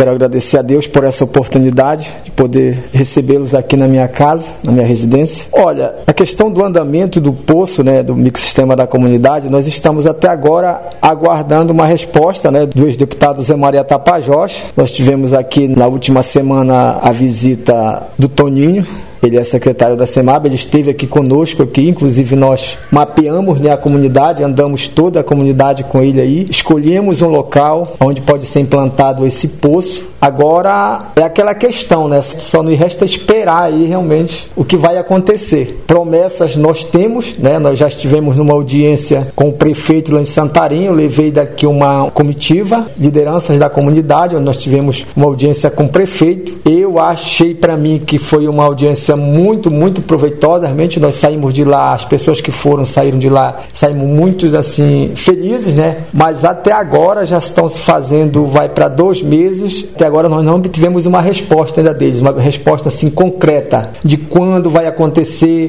quero agradecer a Deus por essa oportunidade de poder recebê-los aqui na minha casa, na minha residência. Olha, a questão do andamento do poço, né, do microsistema da comunidade, nós estamos até agora aguardando uma resposta, né, do ex-deputado Zé Maria Tapajós. Nós tivemos aqui na última semana a visita do Toninho, ele é secretário da SEMAB, ele esteve aqui conosco aqui, inclusive nós mapeamos né, a comunidade, andamos toda a comunidade com ele aí, escolhemos um local onde pode ser implantado esse poço. Agora é aquela questão, né? Só nos resta esperar aí realmente o que vai acontecer. Promessas nós temos, né? Nós já estivemos numa audiência com o prefeito lá em Santarém, eu levei daqui uma comitiva, lideranças da comunidade, onde nós tivemos uma audiência com o prefeito. Eu achei para mim que foi uma audiência muito, muito proveitosa. Realmente nós saímos de lá, as pessoas que foram saíram de lá, saímos muito assim felizes, né? Mas até agora já estão se fazendo, vai para dois meses. Até agora nós não obtivemos uma resposta ainda deles, uma resposta assim concreta de quando vai acontecer,